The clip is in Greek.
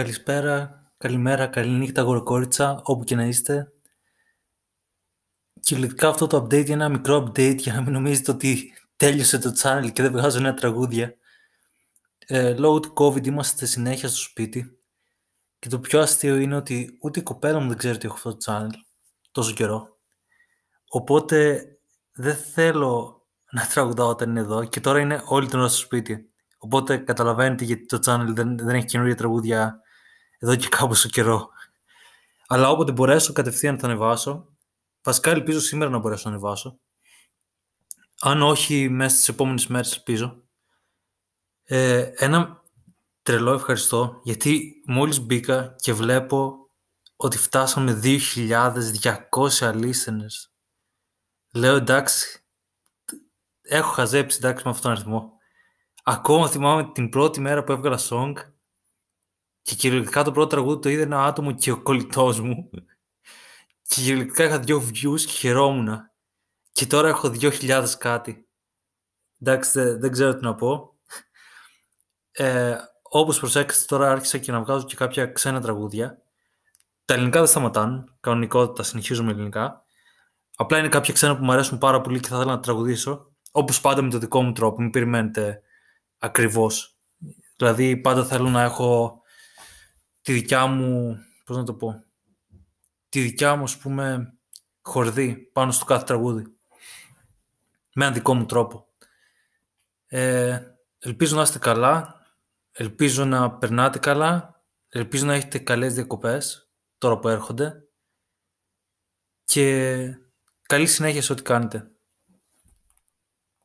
Καλησπέρα, καλημέρα, καληνύχτα γοροκόριτσα, όπου και να είστε. Κυριολεκτικά αυτό το update είναι ένα μικρό update για να μην νομίζετε ότι τέλειωσε το channel και δεν βγάζω νέα τραγούδια. Ε, λόγω του COVID είμαστε συνέχεια στο σπίτι και το πιο αστείο είναι ότι ούτε η κοπέλα μου δεν ξέρει ότι έχω αυτό το channel τόσο καιρό. Οπότε δεν θέλω να τραγουδάω όταν είναι εδώ και τώρα είναι όλη την ώρα στο σπίτι. Οπότε καταλαβαίνετε γιατί το channel δεν, δεν έχει καινούργια τραγούδια εδώ και κάμποσο καιρό. Αλλά όποτε μπορέσω κατευθείαν θα ανεβάσω. Βασικά ελπίζω σήμερα να μπορέσω να ανεβάσω. Αν όχι μέσα στις επόμενες μέρες ελπίζω. Ε, ένα τρελό ευχαριστώ γιατί μόλις μπήκα και βλέπω ότι φτάσαμε 2.200 listeners. Λέω εντάξει, έχω χαζέψει εντάξει με αυτόν τον αριθμό. Ακόμα θυμάμαι την πρώτη μέρα που έβγαλα song και κυριολεκτικά το πρώτο τραγούδι το είδε ένα άτομο και ο κολλητός μου. Και κυριολεκτικά είχα δύο views και χαιρόμουν. Και τώρα έχω 2.000 κάτι. Εντάξει, δεν, δεν ξέρω τι να πω. Ε, όπως προσέξετε τώρα άρχισα και να βγάζω και κάποια ξένα τραγούδια. Τα ελληνικά δεν σταματάνε. Κανονικότητα συνεχίζουμε ελληνικά. Απλά είναι κάποια ξένα που μου αρέσουν πάρα πολύ και θα ήθελα να τραγουδήσω. Όπως πάντα με το δικό μου τρόπο. Μην περιμένετε ακριβώς. Δηλαδή πάντα θέλω να έχω τη δικιά μου, πώς να το πω, τη δικιά μου, ας πούμε, χορδή πάνω στο κάθε τραγούδι. Με έναν δικό μου τρόπο. Ε, ελπίζω να είστε καλά. Ελπίζω να περνάτε καλά. Ελπίζω να έχετε καλές διακοπές τώρα που έρχονται. Και καλή συνέχεια σε ό,τι κάνετε.